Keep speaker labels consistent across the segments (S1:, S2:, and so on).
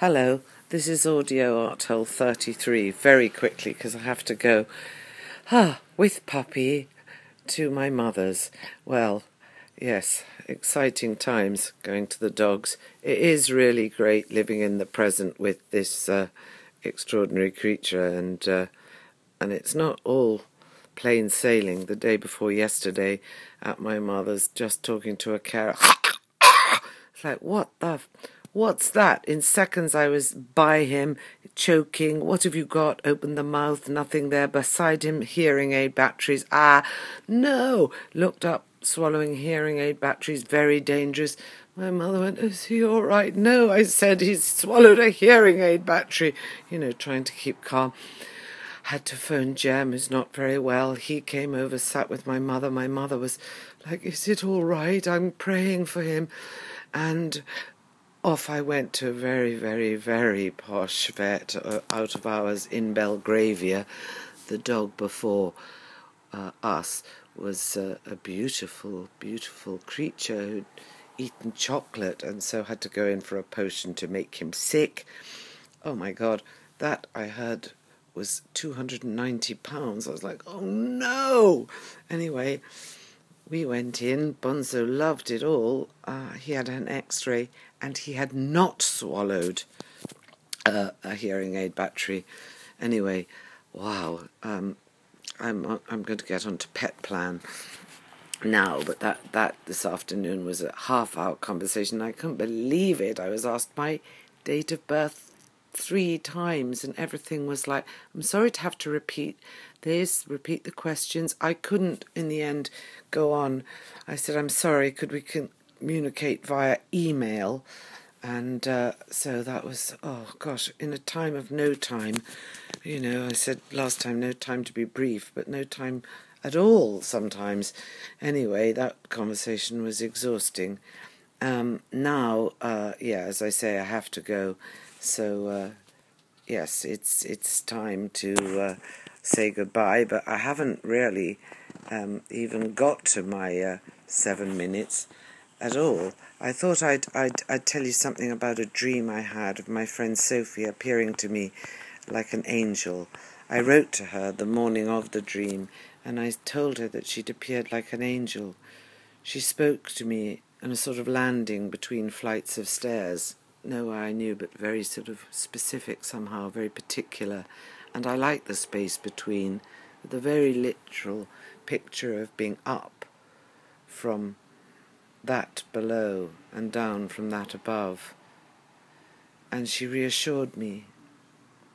S1: Hello, this is Audio Art Hole 33. Very quickly, because I have to go ah, with puppy to my mother's. Well, yes, exciting times going to the dogs. It is really great living in the present with this uh, extraordinary creature, and uh, and it's not all plain sailing. The day before yesterday, at my mother's, just talking to a carer. it's like, what the. F- What's that? In seconds I was by him, choking. What have you got? Opened the mouth, nothing there. Beside him, hearing aid batteries. Ah, no! Looked up, swallowing hearing aid batteries, very dangerous. My mother went, Is he all right? No, I said, he's swallowed a hearing aid battery. You know, trying to keep calm. Had to phone Jem, who's not very well. He came over, sat with my mother. My mother was like, Is it all right? I'm praying for him. And off I went to a very, very, very posh vet uh, out of hours in Belgravia. The dog before uh, us was uh, a beautiful, beautiful creature who'd eaten chocolate and so had to go in for a potion to make him sick. Oh my God, that I heard was £290. I was like, oh no! Anyway, we went in. Bonzo loved it all. Uh, he had an x ray and he had not swallowed uh, a hearing aid battery. Anyway, wow. Um, I'm I'm going to get onto Petplan now, but that that this afternoon was a half hour conversation. I couldn't believe it. I was asked my date of birth three times, and everything was like, I'm sorry to have to repeat this, repeat the questions. I couldn't, in the end, go on. I said, I'm sorry, could we communicate via email? And uh, so that was, oh gosh, in a time of no time. You know, I said last time, no time to be brief, but no time at all sometimes. Anyway, that conversation was exhausting. Um, now, uh, yeah, as I say, I have to go. So, uh, yes, it's it's time to uh, say goodbye, but I haven't really um, even got to my uh, seven minutes at all. I thought I'd, I'd, I'd tell you something about a dream I had of my friend Sophie appearing to me like an angel. I wrote to her the morning of the dream, and I told her that she'd appeared like an angel. She spoke to me on a sort of landing between flights of stairs. Nowhere I knew, but very sort of specific somehow, very particular. And I like the space between, the very literal picture of being up from that below and down from that above. And she reassured me.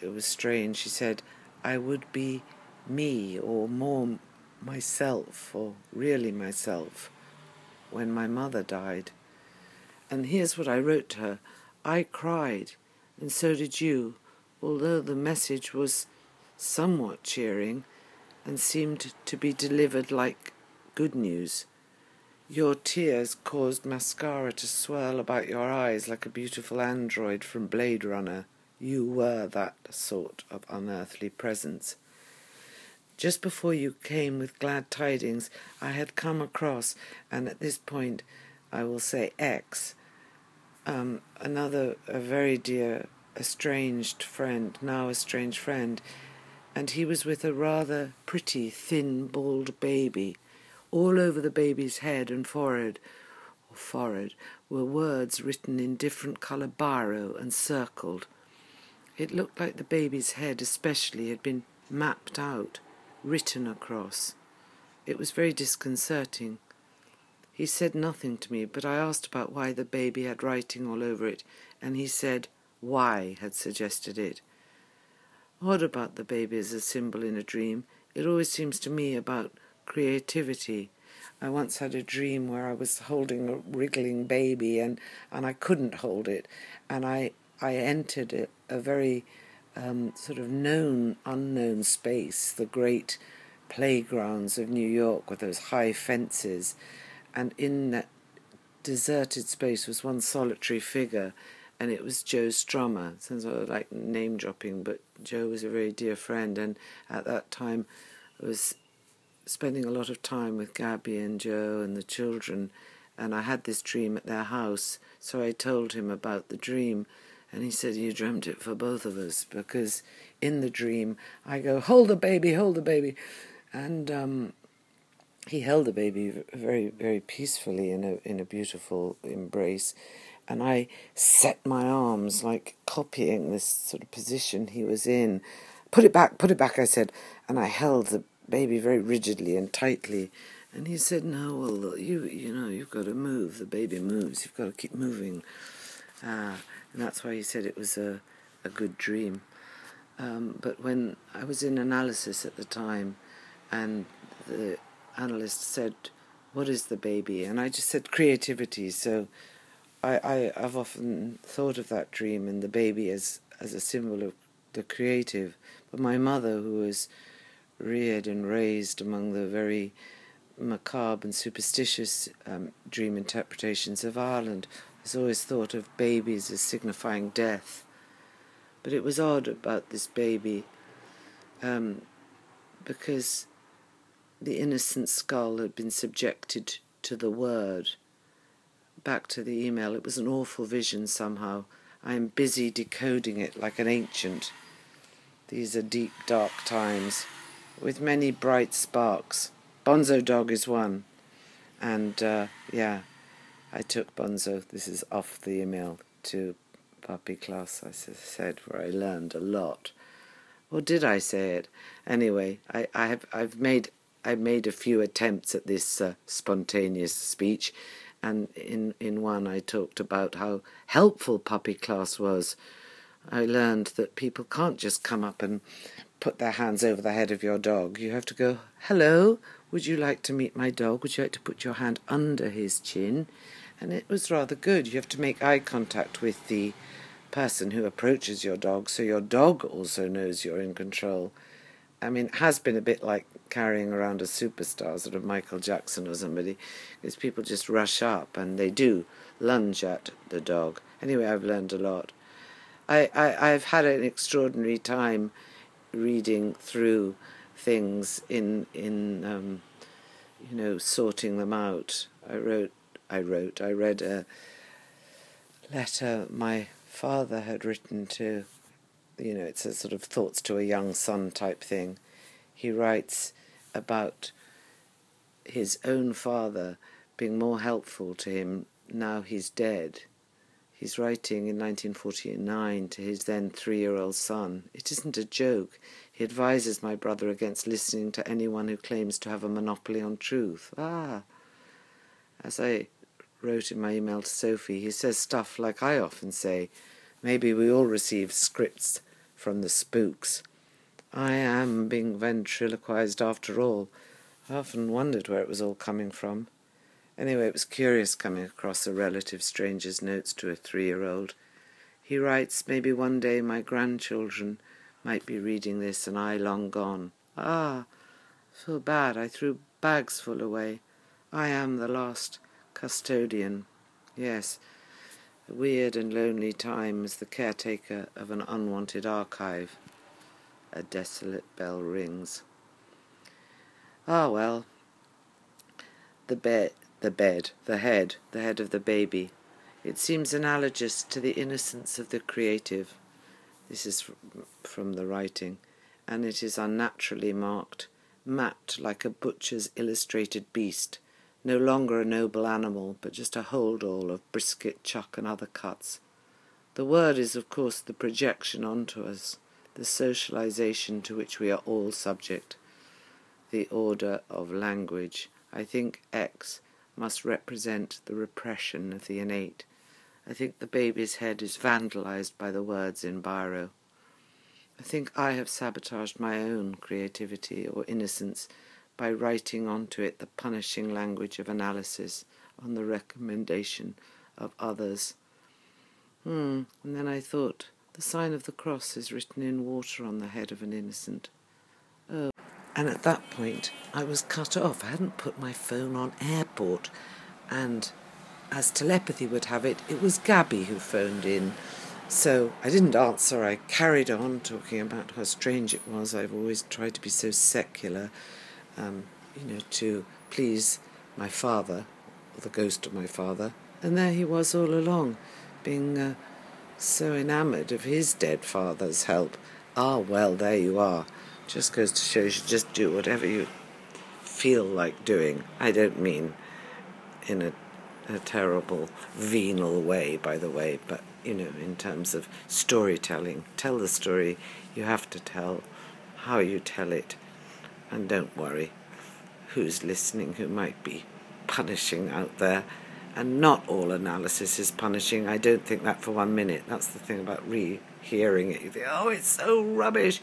S1: It was strange. She said, I would be me or more myself or really myself when my mother died. And here's what I wrote to her I cried, and so did you, although the message was somewhat cheering and seemed to be delivered like good news. Your tears caused mascara to swirl about your eyes like a beautiful android from Blade Runner. You were that sort of unearthly presence. Just before you came with glad tidings, I had come across, and at this point I will say X, um, another, a very dear, estranged friend, now estranged friend, and he was with a rather pretty, thin, bald baby all over the baby's head and forehead, or forehead, were words written in different colour biro and circled. It looked like the baby's head, especially, had been mapped out, written across. It was very disconcerting. He said nothing to me, but I asked about why the baby had writing all over it, and he said why had suggested it. Odd about the baby as a symbol in a dream. It always seems to me about creativity. I once had a dream where I was holding a wriggling baby and, and I couldn't hold it. And I, I entered a, a very um, sort of known, unknown space, the great playgrounds of New York with those high fences. And in that deserted space was one solitary figure, and it was Joe Strummer. Sounds like name dropping, but Joe was a very dear friend, and at that time I was spending a lot of time with Gabby and Joe and the children, and I had this dream at their house, so I told him about the dream, And he said, You dreamt it for both of us because in the dream I go, Hold the baby, hold the baby. And um, he held the baby very, very peacefully in a, in a beautiful embrace. And I set my arms, like copying this sort of position he was in. Put it back, put it back, I said. And I held the baby very rigidly and tightly. And he said, "No, well, you you know, you've got to move. The baby moves. You've got to keep moving." Uh, and that's why he said it was a a good dream. Um, but when I was in analysis at the time, and the analyst said, "What is the baby?" and I just said creativity. So I, I I've often thought of that dream and the baby as as a symbol of the creative. But my mother, who was reared and raised among the very macabre and superstitious um, dream interpretations of Ireland, has always thought of babies as signifying death. But it was odd about this baby um, because the innocent skull had been subjected to the word. Back to the email, it was an awful vision somehow. I am busy decoding it like an ancient. These are deep, dark times, with many bright sparks. Bonzo Dog is one. And uh, yeah, I took Bonzo, this is off the email, to puppy class, I said, where I learned a lot. Or did I say it? Anyway, I, I have I've made I made a few attempts at this uh, spontaneous speech, and in in one I talked about how helpful puppy class was. I learned that people can't just come up and put their hands over the head of your dog. You have to go, "Hello, would you like to meet my dog? Would you like to put your hand under his chin? And it was rather good. You have to make eye contact with the person who approaches your dog so your dog also knows you're in control. I mean, it has been a bit like carrying around a superstar, sort of Michael Jackson or somebody, because people just rush up and they do lunge at the dog. Anyway, I've learned a lot. I, I, I've had an extraordinary time reading through things in in um, you know sorting them out. I wrote, I wrote, I read a letter my father had written to, you know, it's a sort of thoughts to a young son type thing. He writes about his own father being more helpful to him now he's dead. He's writing in 1949 to his then three year old son. It isn't a joke. He advises my brother against listening to anyone who claims to have a monopoly on truth. Ah! As I wrote in my email to Sophie, he says stuff like I often say maybe we all receive scripts from the spooks. I am being ventriloquized after all. I often wondered where it was all coming from. Anyway, it was curious coming across a relative stranger's notes to a three year old. He writes, Maybe one day my grandchildren might be reading this and I long gone. Ah, feel bad. I threw bags full away. I am the last custodian. Yes, a weird and lonely time as the caretaker of an unwanted archive. A desolate bell rings. Ah, well. The bed, the bed, the head, the head of the baby. It seems analogous to the innocence of the creative this is from the writing, and it is unnaturally marked, mapped like a butcher's illustrated beast, no longer a noble animal, but just a hold-all of brisket, chuck, and other cuts. The word is, of course, the projection onto us, the socialization to which we are all subject, the order of language. I think X must represent the repression of the innate, I think the baby's head is vandalized by the words in biro. I think I have sabotaged my own creativity or innocence by writing onto it the punishing language of analysis on the recommendation of others. Hmm, and then I thought, the sign of the cross is written in water on the head of an innocent. Oh. And at that point, I was cut off. I hadn't put my phone on airport, and as telepathy would have it, it was Gabby who phoned in. So I didn't answer. I carried on talking about how strange it was. I've always tried to be so secular, um, you know, to please my father, or the ghost of my father. And there he was all along, being uh, so enamoured of his dead father's help. Ah, well, there you are. Just goes to show you should just do whatever you feel like doing. I don't mean in a, a terrible venal way, by the way, but you know, in terms of storytelling. Tell the story you have to tell, how you tell it, and don't worry who's listening who might be punishing out there. And not all analysis is punishing. I don't think that for one minute. That's the thing about rehearing it. You think, oh, it's so rubbish.